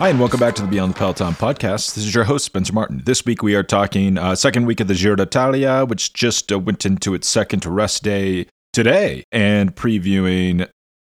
Hi, and welcome back to the Beyond the Peloton podcast. This is your host, Spencer Martin. This week we are talking uh, second week of the Giro d'Italia, which just uh, went into its second rest day today, and previewing,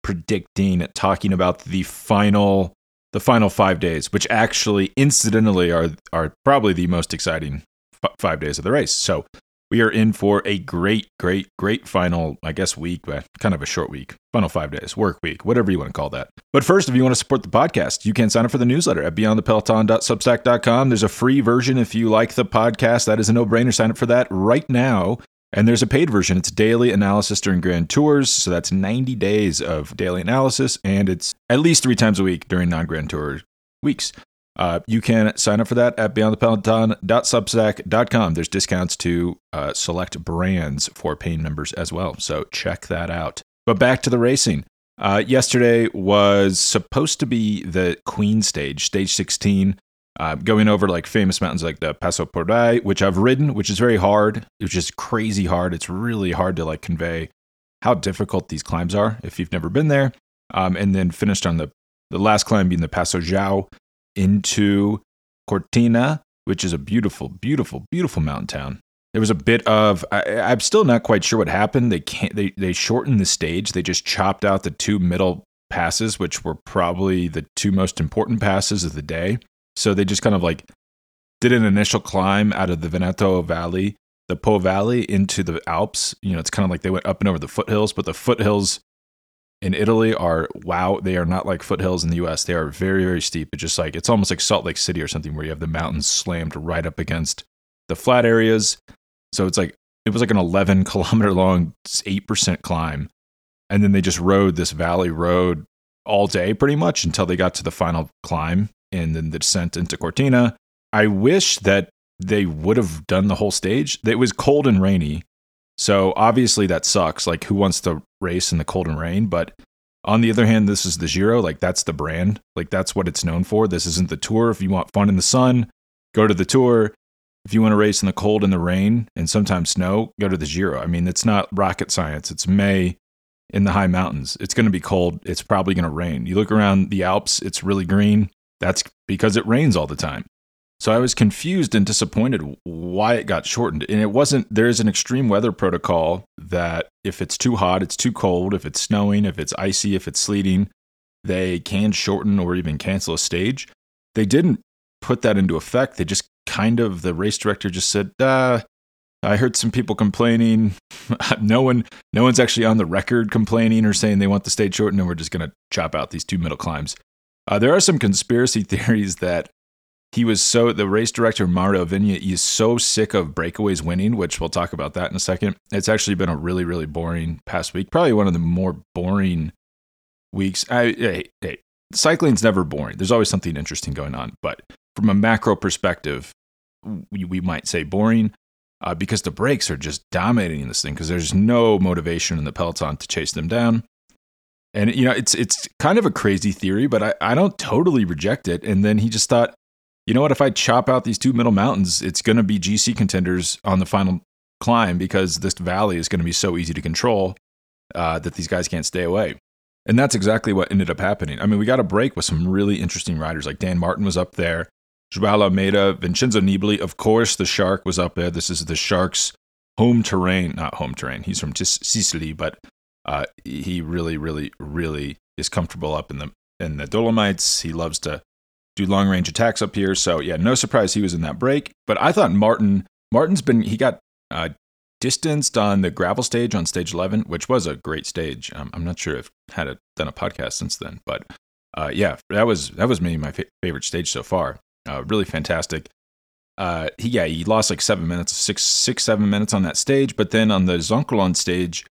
predicting, talking about the final, the final five days, which actually, incidentally, are are probably the most exciting f- five days of the race. So we are in for a great, great, great final, I guess, week, but kind of a short week, final five days, work week, whatever you want to call that. But first, if you want to support the podcast, you can sign up for the newsletter at beyondthepeloton.substack.com. There's a free version if you like the podcast. That is a no brainer. Sign up for that right now. And there's a paid version. It's daily analysis during grand tours. So that's 90 days of daily analysis. And it's at least three times a week during non grand tour weeks. Uh, you can sign up for that at beyondthepeloton.substack.com. There's discounts to uh, select brands for paying members as well. So check that out. But back to the racing. Uh, yesterday was supposed to be the Queen stage, stage 16, uh, going over like famous mountains like the Passo Pordoi, which I've ridden, which is very hard. It's just crazy hard. It's really hard to like convey how difficult these climbs are if you've never been there. Um, and then finished on the, the last climb being the Passo Giau, into Cortina, which is a beautiful, beautiful, beautiful mountain town. There was a bit of I, am still not quite sure what happened. They can't they they shortened the stage. They just chopped out the two middle passes, which were probably the two most important passes of the day. So they just kind of like did an initial climb out of the Veneto Valley, the Po Valley into the Alps. You know, it's kind of like they went up and over the foothills, but the foothills in Italy are wow, they are not like foothills in the US. They are very, very steep. It's just like it's almost like Salt Lake City or something where you have the mountains slammed right up against the flat areas. So it's like it was like an 11 kilometer long, 8% climb. And then they just rode this valley road all day pretty much until they got to the final climb and then the descent into Cortina. I wish that they would have done the whole stage. It was cold and rainy. So obviously that sucks. Like who wants to race in the cold and rain? But on the other hand, this is the Giro. Like that's the brand. Like that's what it's known for. This isn't the tour. If you want fun in the sun, go to the tour. If you want to race in the cold and the rain and sometimes snow, go to the Giro. I mean, it's not rocket science. It's May in the high mountains. It's going to be cold. It's probably going to rain. You look around the Alps, it's really green. That's because it rains all the time. So I was confused and disappointed why it got shortened. And it wasn't, there is an extreme weather protocol that if it's too hot, it's too cold, if it's snowing, if it's icy, if it's sleeting, they can shorten or even cancel a stage. They didn't put that into effect. They just kind of, the race director just said, uh, I heard some people complaining. no one, no one's actually on the record complaining or saying they want the stage shortened, and we're just going to chop out these two middle climbs. Uh, there are some conspiracy theories that he was so the race director Mauro Vegni is so sick of breakaways winning, which we'll talk about that in a second. It's actually been a really really boring past week, probably one of the more boring weeks. I, hey, hey, cycling's never boring. There's always something interesting going on, but from a macro perspective, we, we might say boring. Uh, because the breaks are just dominating this thing because there's no motivation in the peloton to chase them down. And you know, it's it's kind of a crazy theory, but I, I don't totally reject it. And then he just thought, you know what? If I chop out these two middle mountains, it's going to be GC contenders on the final climb because this valley is going to be so easy to control uh, that these guys can't stay away. And that's exactly what ended up happening. I mean, we got a break with some really interesting riders. Like Dan Martin was up there, Joao Almeida, Vincenzo Nibali. Of course, the Shark was up there. This is the Shark's home terrain, not home terrain. He's from Sicily, but uh, he really, really, really is comfortable up in the in the Dolomites. He loves to do long range attacks up here. So yeah, no surprise he was in that break. But I thought Martin Martin's been he got uh, distanced on the gravel stage on stage 11, which was a great stage. Um, I'm not sure if had a, done a podcast since then, but uh, yeah, that was that was maybe my fa- favorite stage so far. Uh, really fantastic. Uh, he, yeah, he lost like seven minutes, six, six, seven minutes on that stage. But then on the Zoncolan stage,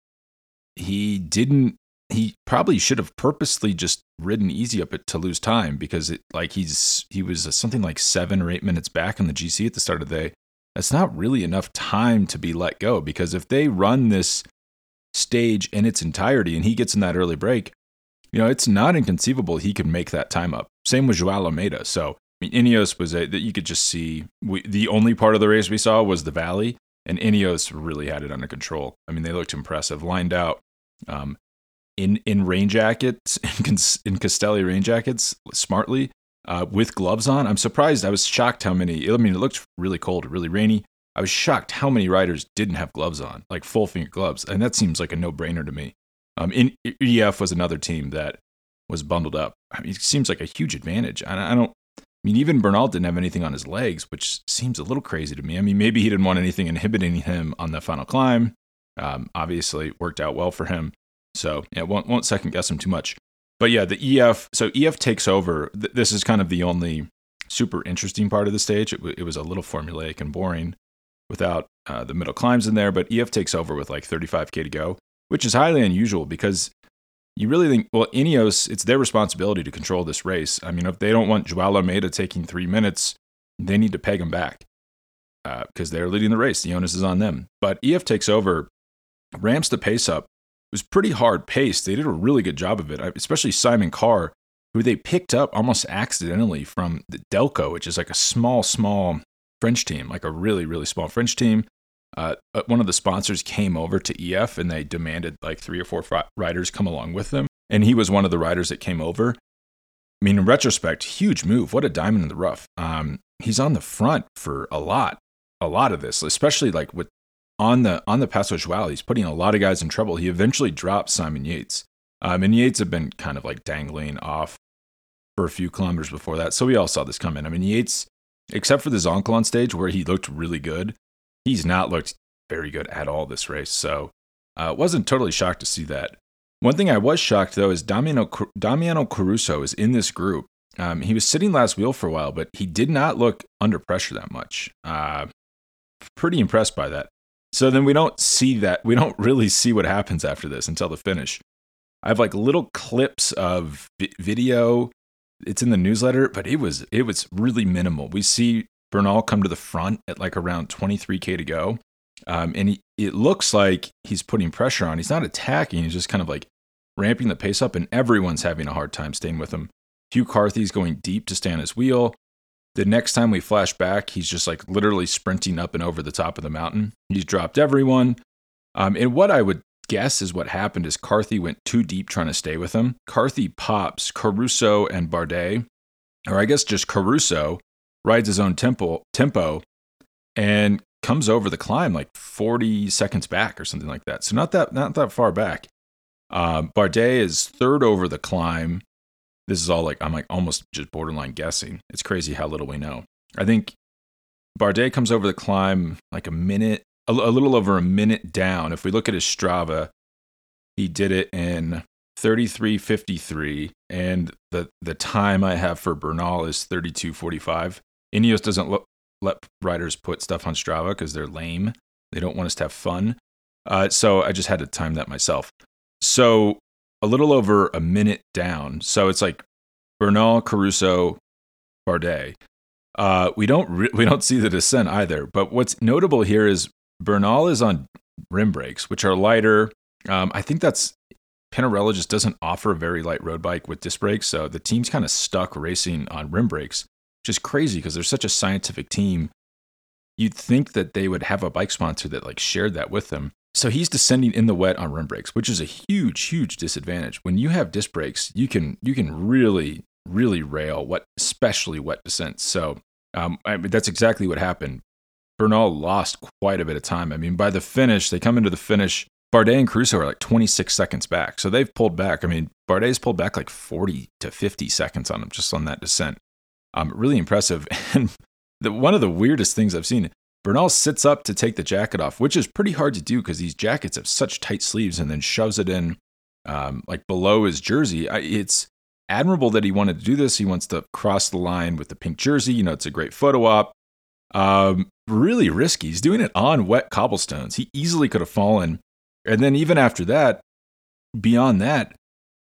he didn't he probably should have purposely just ridden easy up it to lose time because it like he's he was something like seven or eight minutes back on the GC at the start of the day. That's not really enough time to be let go because if they run this stage in its entirety and he gets in that early break, you know, it's not inconceivable he could make that time up. Same with Joao Almeida. So I mean, Ineos was a that you could just see. We, the only part of the race we saw was the valley, and Ineos really had it under control. I mean, they looked impressive, lined out. Um, in in rain jackets in, in Castelli rain jackets smartly uh, with gloves on. I'm surprised. I was shocked how many. I mean, it looked really cold, really rainy. I was shocked how many riders didn't have gloves on, like full finger gloves, and that seems like a no brainer to me. Um, in, EF was another team that was bundled up. I mean, it seems like a huge advantage. And I don't. I mean, even Bernal didn't have anything on his legs, which seems a little crazy to me. I mean, maybe he didn't want anything inhibiting him on the final climb. Um, obviously, worked out well for him. So, yeah, won't, won't second guess him too much. But yeah, the EF, so EF takes over. This is kind of the only super interesting part of the stage. It, w- it was a little formulaic and boring without uh, the middle climbs in there, but EF takes over with like 35K to go, which is highly unusual because you really think, well, Ineos, it's their responsibility to control this race. I mean, if they don't want Joao Almeida taking three minutes, they need to peg him back because uh, they're leading the race. The onus is on them. But EF takes over, ramps the pace up. Was pretty hard paced. They did a really good job of it, especially Simon Carr, who they picked up almost accidentally from the Delko, which is like a small, small French team, like a really, really small French team. Uh, one of the sponsors came over to EF and they demanded like three or four riders come along with them. And he was one of the riders that came over. I mean, in retrospect, huge move. What a diamond in the rough. Um, he's on the front for a lot, a lot of this, especially like with on the on the Passo Giau. He's putting a lot of guys in trouble. He eventually dropped Simon Yates. Um, and Yates had been kind of like dangling off for a few kilometers before that. So we all saw this coming. I mean, Yates, except for the Zoncolan on stage where he looked really good, he's not looked very good at all this race. So uh, wasn't totally shocked to see that. One thing I was shocked though is Damiano, Damiano Caruso is in this group. Um, he was sitting last wheel for a while, but he did not look under pressure that much. Uh, pretty impressed by that. So then we don't see that. We don't really see what happens after this until the finish. I have like little clips of video. It's in the newsletter, but it was it was really minimal. We see Bernal come to the front at like around 23K to go. Um, and he, it looks like he's putting pressure on. He's not attacking, he's just kind of like ramping the pace up, and everyone's having a hard time staying with him. Hugh Carthy's going deep to stay on his wheel. The next time we flash back, he's just like literally sprinting up and over the top of the mountain. He's dropped everyone. Um, and what I would guess is what happened is Carthy went too deep trying to stay with him. Carthy pops Caruso and Bardet, or I guess just Caruso, rides his own tempo, tempo and comes over the climb like 40 seconds back or something like that. So not that not that far back. Uh, Bardet is third over the climb. This is all like I'm like almost just borderline guessing. It's crazy how little we know. I think Bardet comes over the climb like a minute, a, a little over a minute down. If we look at his Strava, he did it in 33:53, and the the time I have for Bernal is 32:45. Ineos doesn't lo- let riders put stuff on Strava because they're lame. They don't want us to have fun. Uh, so I just had to time that myself. So a little over a minute down. So it's like Bernal, Caruso, Bardet. Uh, we don't re- we don't see the descent either. But what's notable here is Bernal is on rim brakes, which are lighter. Um, I think that's Pinarello just doesn't offer a very light road bike with disc brakes, so the team's kind of stuck racing on rim brakes which is crazy because they're such a scientific team. You'd think that they would have a bike sponsor that like shared that with them. So he's descending in the wet on rim brakes, which is a huge, huge disadvantage. When you have disc brakes, you can you can really, really rail wet, especially wet descents. So um, I mean, that's exactly what happened. Bernal lost quite a bit of time. I mean, by the finish, they come into the finish. Bardet and Caruso are like 26 seconds back. So they've pulled back. I mean, Bardet's pulled back like 40 to 50 seconds on them just on that descent um, really impressive. And the, one of the weirdest things I've seen, Bernal sits up to take the jacket off, which is pretty hard to do because these jackets have such tight sleeves, and then shoves it in um, like below his jersey. I, it's admirable that he wanted to do this. He wants to cross the line with the pink jersey. You know, it's a great photo op. Um, really risky. He's doing it on wet cobblestones. He easily could have fallen. And then even after that, beyond that,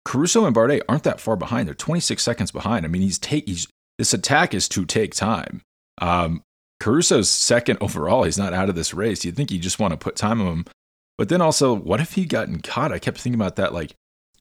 Caruso and Bardet aren't that far behind. They're 26 seconds behind. I mean, he's take he's this attack is to take time. Um, Caruso's second overall. He's not out of this race. You'd think you just want to put time on him. But then also, what if he gotten caught? I kept thinking about that. Like,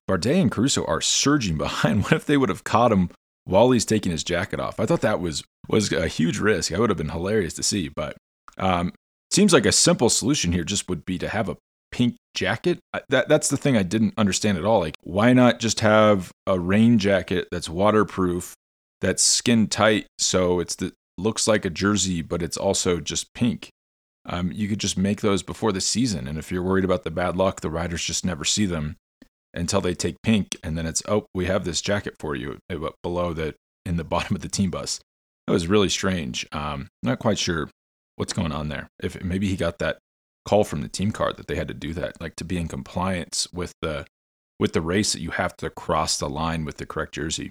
Bardet and Caruso are surging behind. What if they would have caught him while he's taking his jacket off? I thought that was was a huge risk. I would have been hilarious to see. But um, seems like a simple solution here just would be to have a pink jacket. That that's the thing I didn't understand at all. Like, why not just have a rain jacket that's waterproof that's skin tight, so it's the looks like a jersey, but it's also just pink. Um, you could just make those before the season, and if you're worried about the bad luck, the riders just never see them until they take pink, and then it's oh, we have this jacket for you uh, below the in the bottom of the team bus. That was really strange. Um, not quite sure what's going on there. If maybe he got that call from the team card that they had to do that, like to be in compliance with the with the race that you have to cross the line with the correct jersey.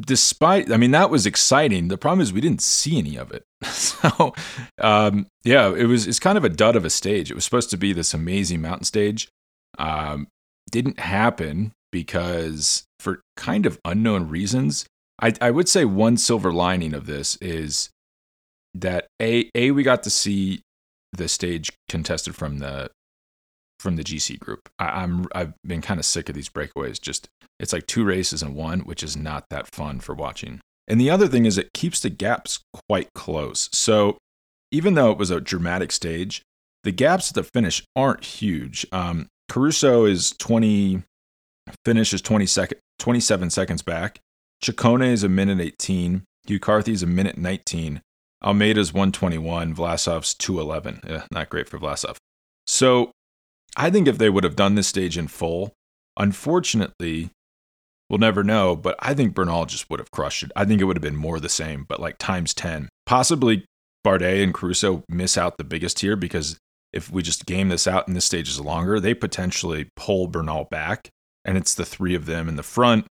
Despite, I mean, that was exciting. The problem is we didn't see any of it. so, um, yeah, it was. It's kind of a dud of a stage. It was supposed to be this amazing mountain stage. Um, didn't happen because for kind of unknown reasons. I, I would say one silver lining of this is that a a we got to see the stage contested from the from the GC group. I, am I've been kind of sick of these breakaways. Just it's like two races in one, which is not that fun for watching. And the other thing is it keeps the gaps quite close. So even though it was a dramatic stage, the gaps at the finish aren't huge. Um, Caruso is 20, finish is 20 second, 27 seconds back. Ciccone is a minute 18. Hugh Carthy is a minute 19. Almeida's 121, Vlasov's 211. Yeah, not great for Vlasov. So I think if they would have done this stage in full, unfortunately, we'll never know, but I think Bernal just would have crushed it. I think it would have been more the same, but like times 10. Possibly Bardet and Caruso miss out the biggest here because if we just game this out and this stage is longer, they potentially pull Bernal back and it's the three of them in the front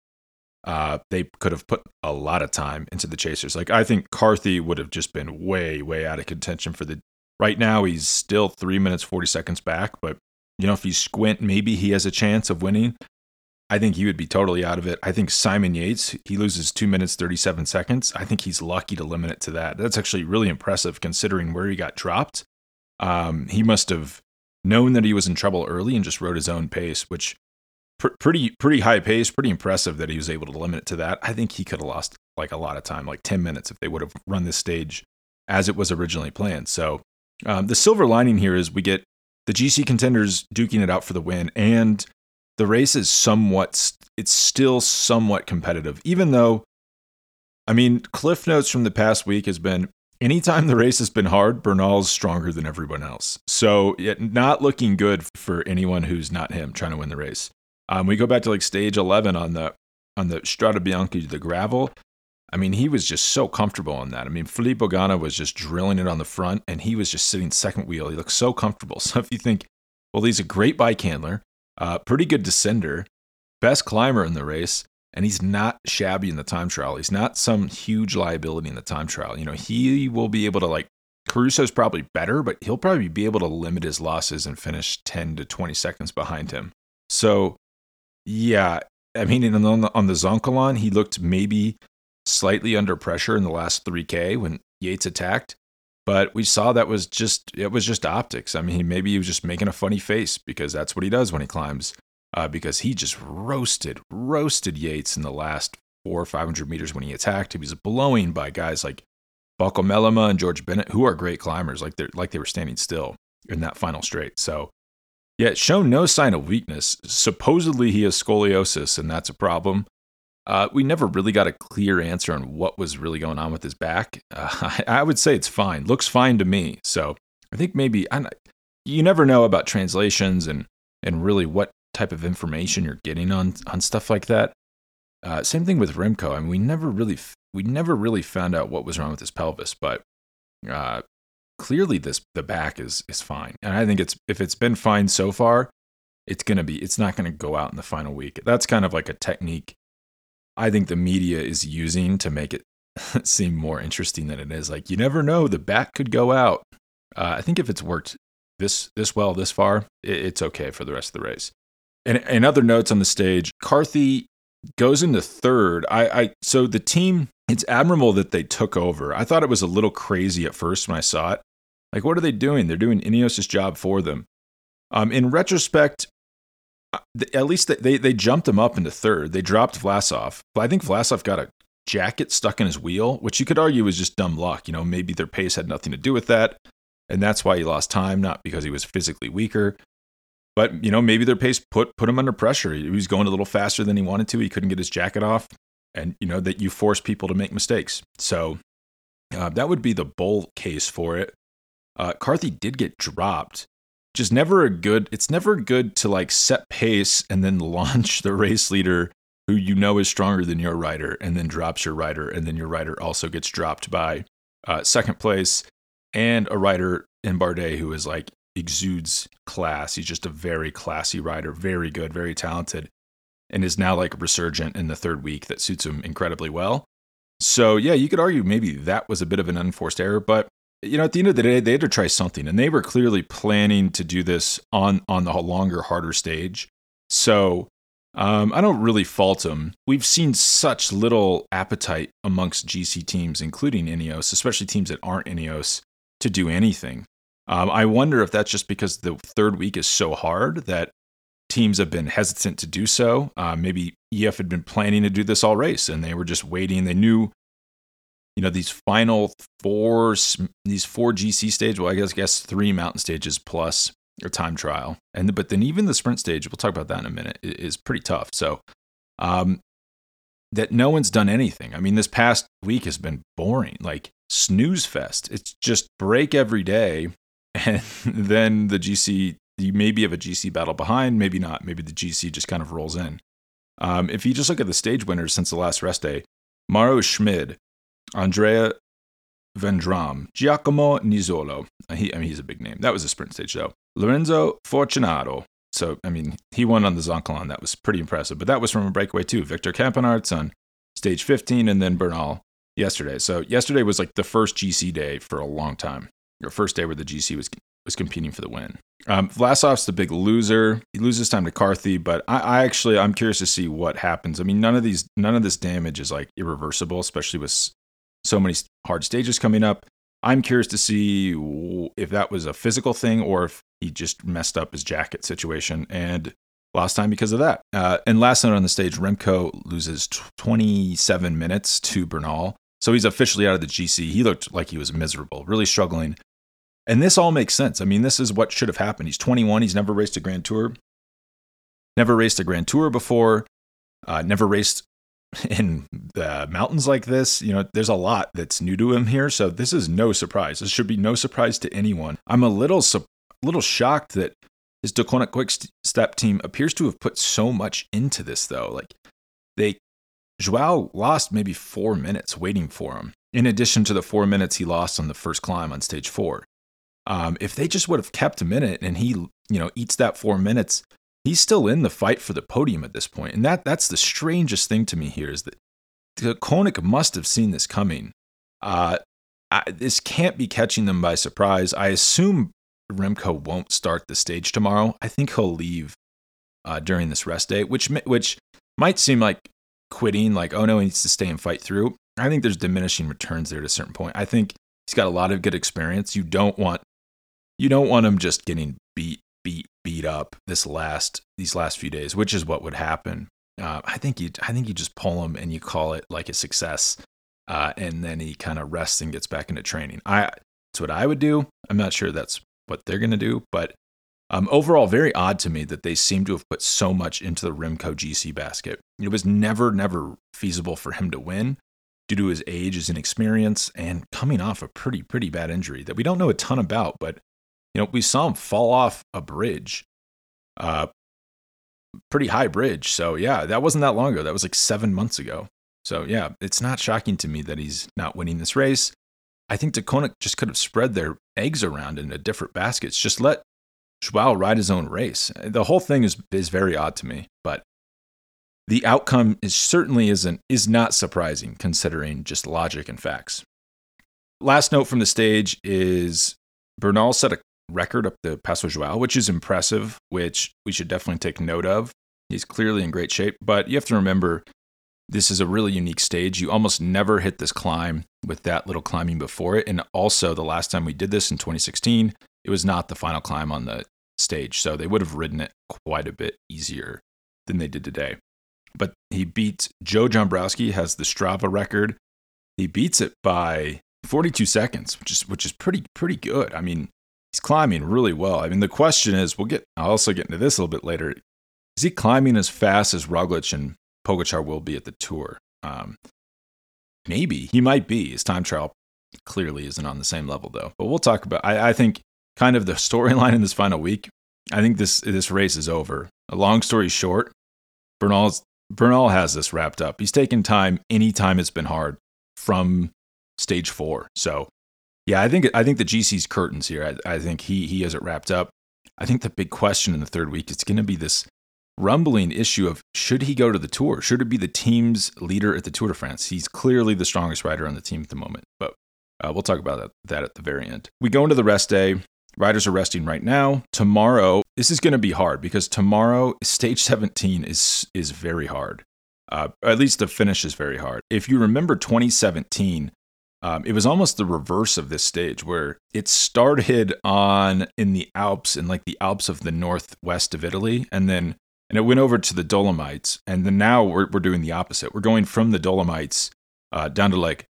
uh, they could have put a lot of time into the chasers. Like I think Carthy would have just been way, way out of contention for the. Right now, he's still three minutes forty seconds back, but you know if you squint, maybe he has a chance of winning. I think he would be totally out of it. I think Simon Yates, he loses two minutes, 37 seconds. I think he's lucky to limit it to that. That's actually really impressive considering where he got dropped. Um, he must have known that he was in trouble early and just rode his own pace, which pr- pretty pretty high pace, pretty impressive that he was able to limit it to that. I think he could have lost like a lot of time, like 10 minutes, if they would have run this stage as it was originally planned. So um, the silver lining here is we get the GC contenders duking it out for the win, and the race is somewhat it's still somewhat competitive, even though. I mean, cliff notes from the past week has been anytime the race has been hard, Bernal's stronger than everyone else. So, not looking good for anyone who's not him trying to win the race. Um, we go back to like stage 11 on the on the Strade Bianche, the gravel. I mean, he was just so comfortable on that. I mean, Filippo Ganna was just drilling it on the front, and he was just sitting second wheel. He looked so comfortable. So if you think, well, he's a great bike handler, uh, pretty good descender, best climber in the race, and he's not shabby in the time trial. He's not some huge liability in the time trial. You know, he will be able to like. Caruso's probably better, but he'll probably be able to limit his losses and finish 10 to 20 seconds behind him. So yeah, I mean, on the, on the Zoncolan, he looked maybe slightly under pressure in the last 3K when Yates attacked, but we saw that was just it was just optics. I mean, maybe he was just making a funny face because that's what he does when he climbs. Uh, because he just roasted, roasted Yates in the last four or five hundred meters when he attacked. He was blowing by guys like Bauke Mollema and George Bennett, who are great climbers, like they like they were standing still in that final straight. So yet shown no sign of weakness. Supposedly he has scoliosis, and that's a problem. Uh, we never really got a clear answer on what was really going on with his back. Uh, I, I, would say it's fine. Looks fine to me. So I think maybe I'm, you never know about translations and and really what type of information you're getting on on stuff like that. Uh, same thing with Remco. I mean, we never really we never really found out what was wrong with his pelvis, but uh, clearly this the back is is fine. And I think it's if it's been fine so far, it's gonna be it's not gonna go out in the final week. That's kind of like a technique I think the media is using to make it seem more interesting than it is. Like you never know, the bat could go out. Uh, I think if it's worked this this well this far, it, it's okay for the rest of the race. And, and other notes on the stage, Carthy goes into third. I, I so the team. It's admirable that they took over. I thought it was a little crazy at first when I saw it, like, what are they doing? They're doing Ineos' job for them. Um, in retrospect, at least they, they jumped him up into third. They dropped Vlasov. But I think Vlasov got a jacket stuck in his wheel, which you could argue was just dumb luck. You know, maybe their pace had nothing to do with that. And that's why he lost time, not because he was physically weaker. But, you know, maybe their pace put, put him under pressure. He was going a little faster than he wanted to. He couldn't get his jacket off. and you know that you force people to make mistakes. So uh, that would be the bull case for it. Uh, Carthy did get dropped. Just never a good. It's never good to like set pace and then launch the race leader who you know is stronger than your rider, and then drops your rider, and then your rider also gets dropped by uh, second place and a rider in Bardet who is like exudes class. He's just a very classy rider, very good, very talented, and is now like resurgent in the third week that suits him incredibly well. So yeah, you could argue maybe that was a bit of an unforced error, but you know, at the end of the day, they had to try something, and they were clearly planning to do this on on the longer, harder stage. So um, I don't really fault them. We've seen such little appetite amongst GC teams, including Ineos, especially teams that aren't Ineos, to do anything. Um, I wonder if that's just because the third week is so hard that teams have been hesitant to do so. Uh, maybe EF had been planning to do this all race and they were just waiting. They knew, you know, these final four, these four GC stage. Well, I guess, guess three mountain stages plus a time trial, and but then even the sprint stage. We'll talk about that in a minute. Is pretty tough. So, um, that no one's done anything. I mean, this past week has been boring. Like snooze fest. It's just break every day, and then the GC. You maybe have a GC battle behind, maybe not. Maybe the GC just kind of rolls in. Um, if you just look at the stage winners since the last rest day, Mauro Schmid, Andrea Vendrame, Giacomo Nizzolo. Uh, he, I mean, he's a big name. That was a sprint stage, though. Lorenzo Fortunato. So, I mean, he won on the Zoncolan. That was pretty impressive. But that was from a breakaway, too. Victor Campenaerts on stage 15, and then Bernal yesterday. So yesterday was like the first GC day for a long time. Your first day where the GC was was competing for the win. Um, Vlasov's the big loser. He loses time to Carthy, but I, I, actually I'm curious to see what happens. I mean, none of these none of this damage is like irreversible, especially with so many hard stages coming up. I'm curious to see if that was a physical thing or if he just messed up his jacket situation and lost time because of that. Uh, and last night on the stage, Remco loses 27 minutes to Bernal. So he's officially out of the GC. He looked like he was miserable, really struggling. And this all makes sense. I mean, this is what should have happened. He's 21. He's never raced a Grand Tour, never raced a Grand Tour before, uh, never raced in the mountains like this. You know, there's a lot that's new to him here. So this is no surprise. This should be no surprise to anyone. I'm a little, su- little shocked that his Deceuninck Quick Step team appears to have put so much into this, though. Like, they Joao lost maybe four minutes waiting for him, in addition to the four minutes he lost on the first climb on stage four. Um, if they just would have kept a minute and he, you know, eats that four minutes, he's still in the fight for the podium at this point. And that that's the strangest thing to me here is that Koenig must have seen this coming. Uh, I, this can't be catching them by surprise. I assume Remco won't start the stage tomorrow. I think he'll leave uh, during this rest day, which which might seem like quitting, like, oh no, he needs to stay and fight through. I think there's diminishing returns there at a certain point. I think he's got a lot of good experience. You don't want you don't want him just getting beat, beat, beat up this last these last few days, which is what would happen. Uh, I think you I think you just pull him and you call it like a success, uh, and then he kind of rests and gets back into training. I that's what I would do. I'm not sure that's what they're to do, but um, overall, very odd to me that they seem to have put so much into the Remco GC basket. It was never, never feasible for him to win due to his age, his inexperience, and coming off a pretty, pretty bad injury that we don't know a ton about. But you know, we saw him fall off a bridge, uh, pretty high bridge. So yeah, that wasn't that long ago. That was like seven months ago. So yeah, it's not shocking to me that he's not winning this race. I think Deceuninck just could have spread their eggs around in a different baskets. Just let Joao ride his own race. The whole thing is is very odd to me, but the outcome is certainly isn't is not surprising considering just logic and facts. Last note from the stage is Bernal set a record up the Passo Giau, which is impressive, which we should definitely take note of. He's clearly in great shape, but you have to remember this is a really unique stage. You almost never hit this climb with that little climbing before it. And also, the last time we did this in 2016, it was not the final climb on the stage. So they would have ridden it quite a bit easier than they did today. But he beats Joe Dombrowski, has the Strava record. He beats it by 42 seconds, which is which is pretty pretty good. I mean, he's climbing really well. I mean, the question is, we'll get I'll also get into this a little bit later. Is he climbing as fast as Roglic and Pogacar will be at the tour. Um, maybe he might be. His time trial clearly isn't on the same level though. But we'll talk about. I, I think kind of the storyline in this final week. I think this this race is over. A long story short, Bernal's Bernal has this wrapped up. He's taken time anytime it's been hard from stage four. So yeah, I think I think the GC's curtains here. I, I think he he has it wrapped up. I think the big question in the third week is going to be this rumbling issue of should he go to the tour? Should it be the team's leader at the Tour de France? He's clearly the strongest rider on the team at the moment, but uh, we'll talk about that, that at the very end. We go into the rest day. Riders are resting right now. Tomorrow, this is going to be hard because tomorrow, stage 17 is is very hard. Uh, at least the finish is very hard. If you remember 2017, um, it was almost the reverse of this stage where it started on in the Alps, in like the Alps of the northwest of Italy, and then and it went over to the Dolomites, and then now we're we're doing the opposite. We're going from the Dolomites uh, down to like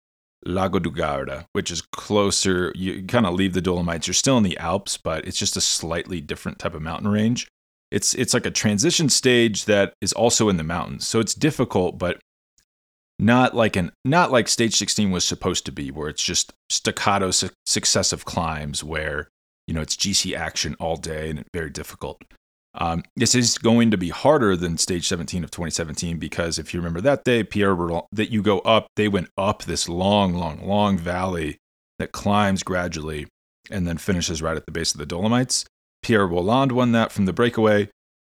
Lago di Garda, which is closer. You kind of leave the Dolomites. You're still in the Alps, but it's just a slightly different type of mountain range. It's it's like a transition stage that is also in the mountains, so it's difficult, but not like an not like stage 16 was supposed to be where it's just staccato su- successive climbs where you know it's gc action all day and very difficult. Um, this is going to be harder than stage 17 of 2017 because if you remember that day pierre that you go up they went up this long long long valley that climbs gradually and then finishes right at the base of the dolomites. Pierre Rolland won that from the breakaway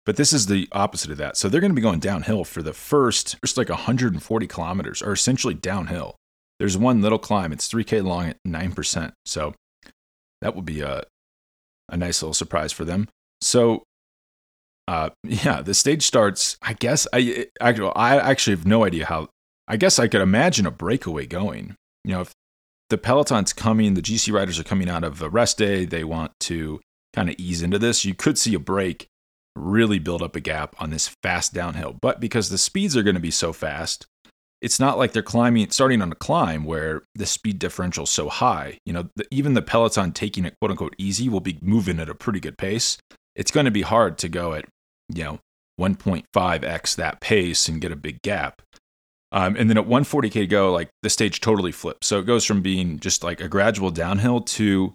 but this is the opposite of that. So they're going to be going downhill for the first, just like 140 kilometers, are essentially downhill. There's one little climb. It's 3K long at 9%. So that will be a, a nice little surprise for them. So, uh, yeah, the stage starts. I guess I, actually, I actually have no idea how. I guess I could imagine a breakaway going. You know, if the peloton's coming, the GC riders are coming out of a rest day, they want to kind of ease into this. You could see a break really build up a gap on this fast downhill. But because the speeds are going to be so fast, it's not like they're climbing, starting on a climb where the speed differential is so high. You know, the, even the peloton taking it quote unquote easy will be moving at a pretty good pace. It's going to be hard to go at, you know, 1.5x that pace and get a big gap. Um, and then at 140k to go, like the stage totally flips. So it goes from being just like a gradual downhill to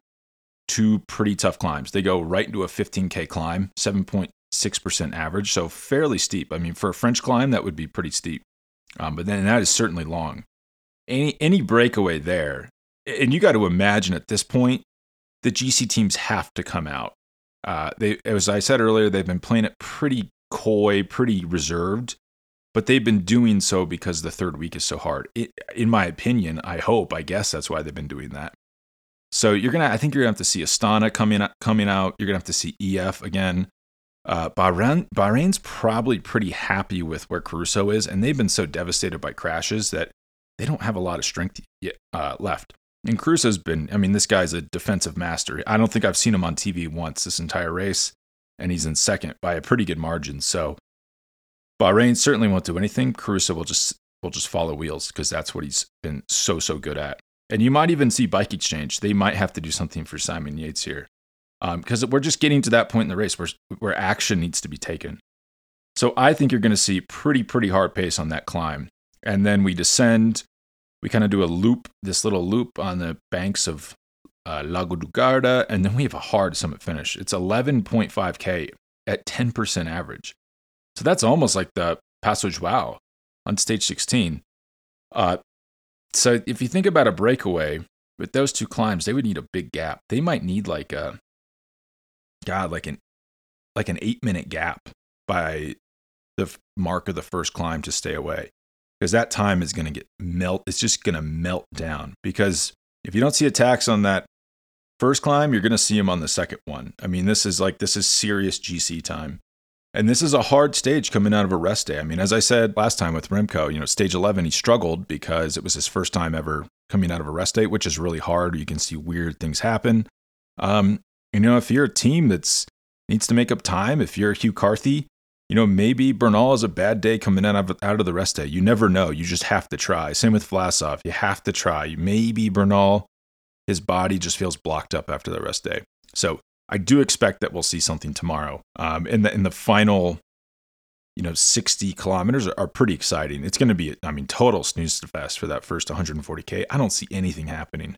two pretty tough climbs. They go right into a 15k climb, 7. 6% average, so fairly steep. I mean, for a French climb, that would be pretty steep. Um, but then that is certainly long. Any, any breakaway there, and you got to imagine at this point, the GC teams have to come out. Uh, they, as I said earlier, they've been playing it pretty coy, pretty reserved, but they've been doing so because the third week is so hard. It, in my opinion, I hope, I guess that's why they've been doing that. So you're gonna, I think you're gonna have to see Astana coming coming out. You're gonna have to see EF again. Uh, Bahrain, Bahrain's probably pretty happy with where Caruso is, and they've been so devastated by crashes that they don't have a lot of strength yet, uh, left. And Caruso's been, I mean, this guy's a defensive master. I don't think I've seen him on TV once this entire race, and he's in second by a pretty good margin. So Bahrain certainly won't do anything. Caruso will just will just follow wheels because that's what he's been so so good at. And you might even see bike exchange. They might have to do something for Simon Yates here because um, we're just getting to that point in the race where, where action needs to be taken. So I think you're going to see pretty, pretty hard pace on that climb. And then we descend. We kind of do a loop, this little loop on the banks of uh, Lago di Garda, and then we have a hard summit finish. It's 11.5K at 10% average. So that's almost like the Passo Giau on stage 16. Uh, so if you think about a breakaway with those two climbs, they would need a big gap. They might need like a God, like an like an eight minute gap by the mark of the first climb to stay away because that time is going to get melt. It's just going to melt down because if you don't see attacks on that first climb, you're going to see them on the second one. I mean, this is like this is serious GC time. And this is a hard stage coming out of a rest day. I mean, as I said last time with Remco, you know, stage 11, he struggled because it was his first time ever coming out of a rest day, which is really hard. You can see weird things happen. Um, you know, if you're a team that's needs to make up time, if you're Hugh Carthy, you know, maybe Bernal is a bad day coming out of, out of the rest day. You never know. You just have to try. Same with Vlasov. You have to try. Maybe Bernal, his body just feels blocked up after the rest day. So I do expect that we'll see something tomorrow. Um, in the the final you know, 60 kilometers are, are pretty exciting. It's going to be, I mean, total snooze fest for that first 140K. I don't see anything happening.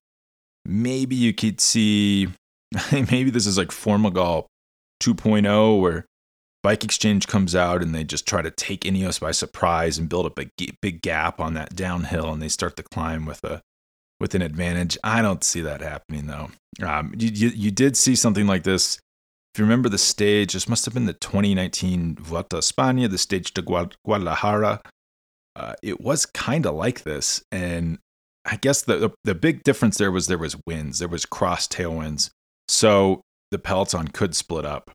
Maybe you could see, maybe this is like Formigal 2.0 where Bike Exchange comes out and they just try to take Ineos by surprise and build up a big gap on that downhill and they start to climb with a with an advantage. I don't see that happening though. Um, you, you, you did see something like this if you remember the stage, this must have been the 2019 Vuelta a España, the stage to Guadalajara. Uh, it was kind of like this, and I guess the, the, the big difference there was there was winds, there was cross tailwinds, so the peloton could split up.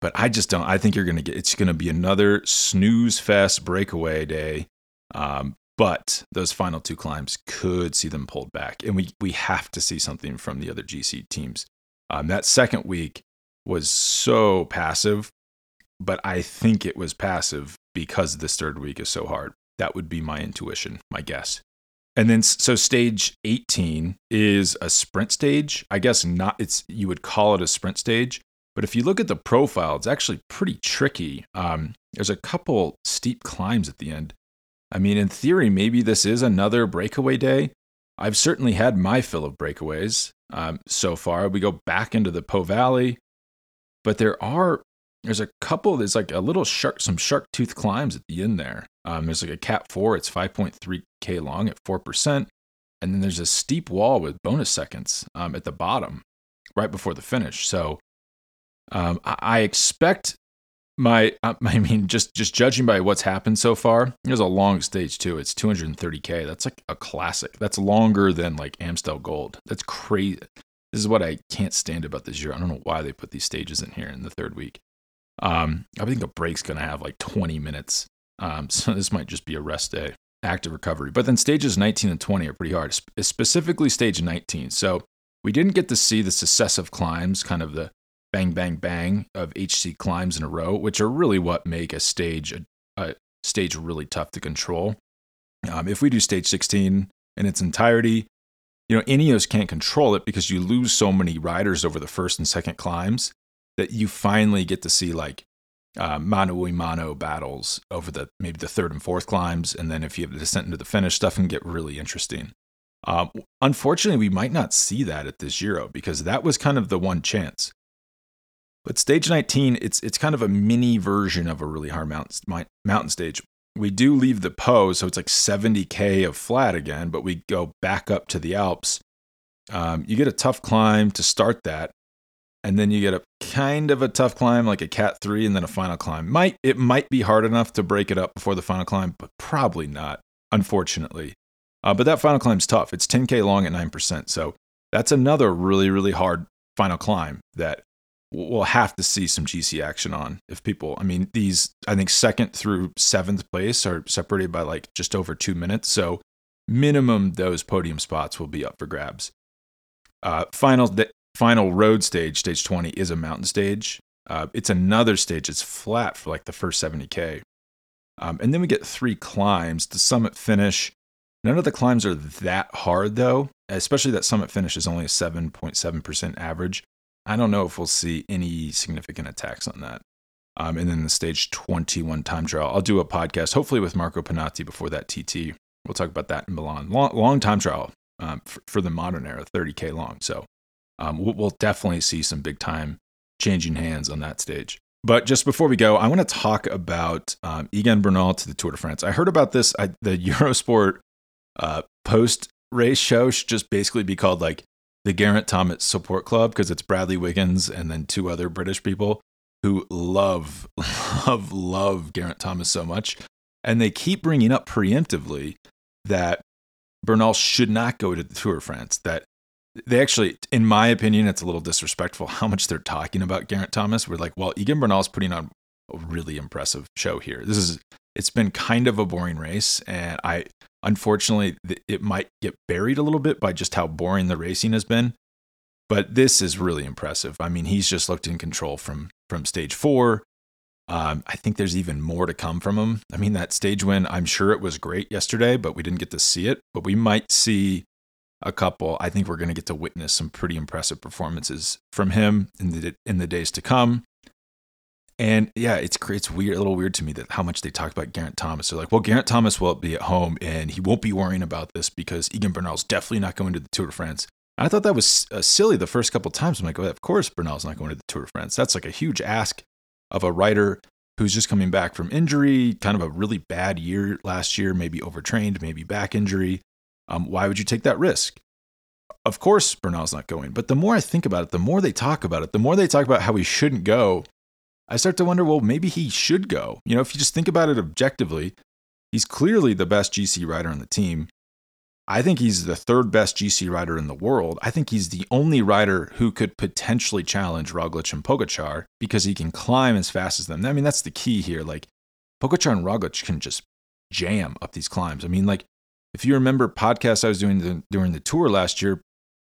But I just don't. I think you're gonna get. It's gonna be another snooze fest breakaway day. Um, but those final two climbs could see them pulled back, and we we have to see something from the other GC teams. Um, that second week, was so passive, but I think it was passive because this third week is so hard. That would be my intuition, my guess. And then so stage 18 is a sprint stage. I guess not it's you would call it a sprint stage, but if you look at the profile, it's actually pretty tricky. Um, there's a couple steep climbs at the end. I mean, in theory, maybe this is another breakaway day. I've certainly had my fill of breakaways um, so far. We go back into the Po Valley. But there are there's a couple. There's like a little shark, some shark tooth climbs at the end there. Um, there's like a cat four. It's 5.3 k long at four percent, and then there's a steep wall with bonus seconds um, at the bottom, right before the finish. So um, I, I, expect my. I mean, just just judging by what's happened so far, there's a long stage too. It's 230k. That's like a classic. That's longer than like Amstel Gold. That's crazy. This is what I can't stand about this year. I don't know why they put these stages in here in the third week. Um, I think a break's going to have like 20 minutes. Um, so this might just be a rest day, active recovery. But then stages 19 and 20 are pretty hard, specifically stage 19. So we didn't get to see the successive climbs, kind of the bang, bang, bang of HC climbs in a row, which are really what make a stage a, a stage really tough to control. Um, if we do stage 16 in its entirety, you know, Ineos can't control it because you lose so many riders over the first and second climbs that you finally get to see like uh, mano a mano battles over the maybe the third and fourth climbs, and then if you have the descent into the finish, stuff can get really interesting. Um, unfortunately, we might not see that at this Giro because that was kind of the one chance. But stage 19, it's it's kind of a mini version of a really hard mountain mountain stage we do leave the Po, so it's like 70K of flat again, but we go back up to the Alps. Um, you get a tough climb to start that. And then you get a kind of a tough climb, like a Cat 3, and then a final climb. Might It might be hard enough to break it up before the final climb, but probably not, unfortunately. Uh, but that final climb's tough. It's 10K long at 9%. So that's another really, really hard final climb that we'll have to see some GC action on if people. I mean, these I think second through seventh place are separated by like just over two minutes, so minimum those podium spots will be up for grabs. Uh, final final road stage, stage twenty, is a mountain stage. Uh, it's another stage. It's flat for like the first seventy k, um, and then we get three climbs. The summit finish. None of the climbs are that hard though, especially that summit finish is only a 7.7% average. I don't know if we'll see any significant attacks on that. Um, and then the stage 21 time trial. I'll do a podcast, hopefully with Marco Pinotti before that TT. We'll talk about that in Milan. Long, long time trial um, for, for, the modern era, 30K long. So um, we'll, definitely see some big time changing hands on that stage. But just before we go, I want to talk about um, Egan Bernal to the Tour de France. I heard about this. I, the Eurosport uh, post race show should just basically be called like the Geraint Thomas Support Club because it's Bradley Wiggins and then two other British people who love, love, love Geraint Thomas so much. And they keep bringing up preemptively that Bernal should not go to the Tour de France. That they actually, in my opinion, it's a little disrespectful how much they're talking about Geraint Thomas. We're like, well, Egan Bernal's putting on a really impressive show here. This is, it's been kind of a boring race. And I, Unfortunately, it might get buried a little bit by just how boring the racing has been. But this is really impressive. I mean, he's just looked in control from from stage four. Um, I think there's even more to come from him. I mean, that stage win, I'm sure it was great yesterday, but we didn't get to see it. But we might see a couple. I think we're going to get to witness some pretty impressive performances from him in the in the days to come. And yeah, it's it's weird, a little weird to me that how much they talk about Geraint Thomas. They're like, well, Geraint Thomas will be at home and he won't be worrying about this because Egan Bernal's definitely not going to the Tour de France. And I thought that was uh, silly the first couple times. I'm like, well, of course Bernal's not going to the Tour de France. That's like a huge ask of a rider who's just coming back from injury, kind of a really bad year last year, maybe overtrained, maybe back injury. Um, why would you take that risk? Of course, Bernal's not going. But the more I think about it, the more they talk about it, the more they talk about how he shouldn't go, I start to wonder, well, maybe he should go. You know, if you just think about it objectively, he's clearly the best GC rider on the team. I think he's the third best GC rider in the world. I think he's the only rider who could potentially challenge Roglic and Pogačar because he can climb as fast as them. I mean, that's the key here. Like, Pogačar and Roglic can just jam up these climbs. I mean, like, if you remember podcasts I was doing the, during the tour last year,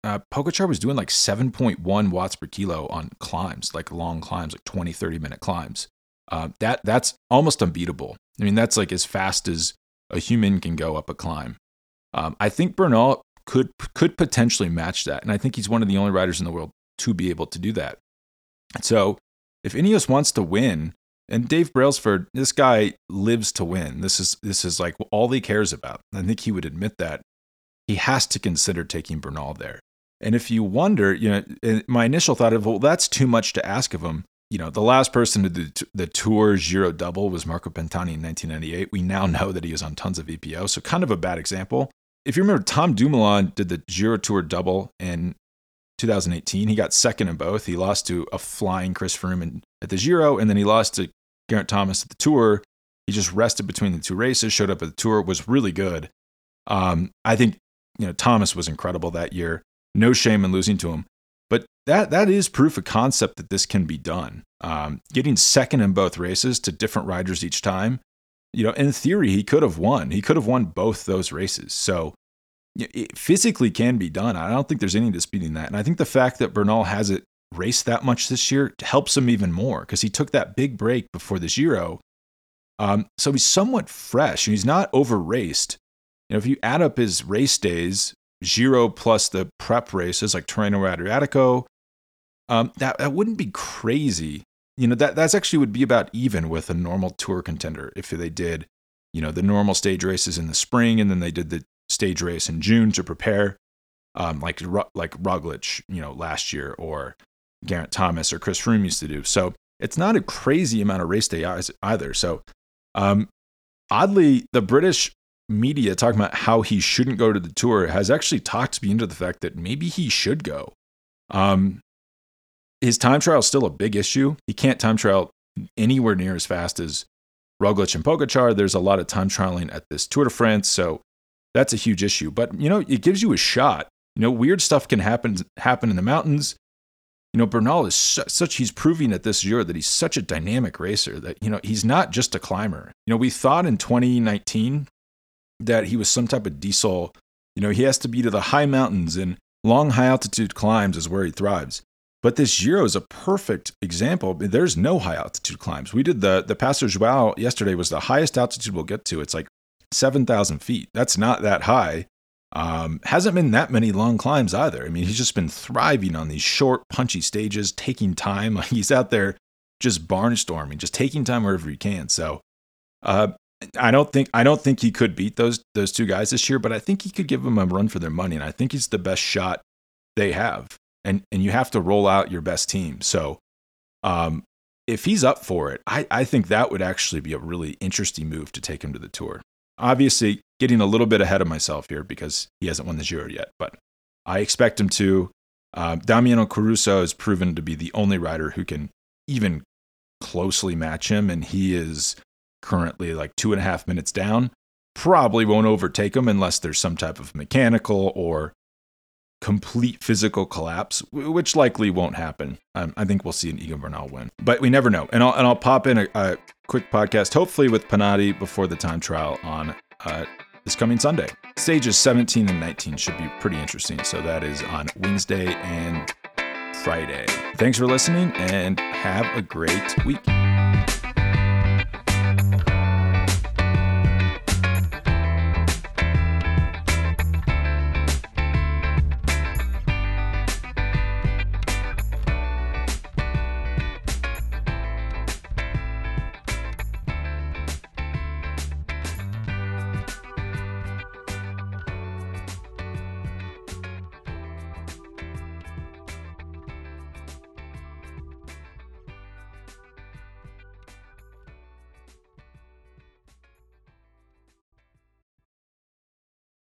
uh, Pogačar was doing like 7.1 watts per kilo on climbs, like long climbs, like 20, 30 minute climbs. Uh, that that's almost unbeatable. I mean, that's like as fast as a human can go up a climb. Um, I think Bernal could could potentially match that, and I think he's one of the only riders in the world to be able to do that. So, if Ineos wants to win, and Dave Brailsford, this guy lives to win. This is this is like all he cares about. I think he would admit that. He has to consider taking Bernal there. And if you wonder, you know, eh, my initial thought of, well, that's too much to ask of him. You know, the last person to do the Tour Giro double was Marco Pantani in 1998. We now know that he was on tons of EPO, so kind of a bad example. If you remember, Tom Dumoulin did the Giro Tour double in 2018. He got second in both. He lost to a flying Chris Froome at the Giro, and then he lost to Geraint Thomas at the Tour. He just rested between the two races, showed up at the Tour, was really good. Um, I think you know Thomas was incredible that year no shame in losing to him. But that that is proof of concept that this can be done. Um, getting second in both races to different riders each time, you know, in theory, he could have won. He could have won both those races. So it physically can be done. I don't think there's any disputing that. And I think the fact that Bernal hasn't raced that much this year helps him even more because he took that big break before the Giro. Um, so he's somewhat fresh and he's not over raced. You know, if you add up his race days Giro plus the prep races like Tirreno Adriatico, um, that, that wouldn't be crazy. You know, that that's actually would be about even with a normal tour contender if they did, you know, the normal stage races in the spring and then they did the stage race in June to prepare, um, like like Roglic, you know, last year or Geraint Thomas or Chris Froome used to do. So it's not a crazy amount of race day either. So um, oddly, the British media talking about how he shouldn't go to the tour has actually talked me into the fact that maybe he should go. Um, his time trial is still a big issue. He can't time trial anywhere near as fast as Roglic and Pogačar. There's a lot of time trialing at this Tour de France, so that's a huge issue. But you know, it gives you a shot. You know, weird stuff can happen happen in the mountains. You know, Bernal is su- such he's proving at this year that he's such a dynamic racer that you know he's not just a climber. You know, we thought in 2019 that he was some type of diesel. You know, he has to be to the high mountains and long high altitude climbs is where he thrives. But this Giro is a perfect example. There's no high altitude climbs. We did the the Passo Giau yesterday was the highest altitude we'll get to. It's like seven thousand feet. That's not that high. Um, hasn't been that many long climbs either. I mean, he's just been thriving on these short, punchy stages, taking time. Like he's out there just barnstorming, just taking time wherever he can. So, uh, I don't think I don't think he could beat those those two guys this year, but I think he could give them a run for their money, and I think he's the best shot they have. And and you have to roll out your best team. So, um, if he's up for it, I, I think that would actually be a really interesting move to take him to the tour. Obviously, getting a little bit ahead of myself here because he hasn't won the Giro yet, but I expect him to. Uh, Damiano Caruso has proven to be the only rider who can even closely match him, and he is currently like two and a half minutes down. Probably won't overtake him unless there's some type of mechanical or complete physical collapse, which likely won't happen. Um, I think we'll see an Egan Bernal win, but we never know. And I'll and I'll pop in a, a quick podcast, hopefully with Pinotti before the time trial on uh, this coming Sunday. Stages 17 and 19 should be pretty interesting. So that is on Wednesday and Friday. Thanks for listening and have a great week.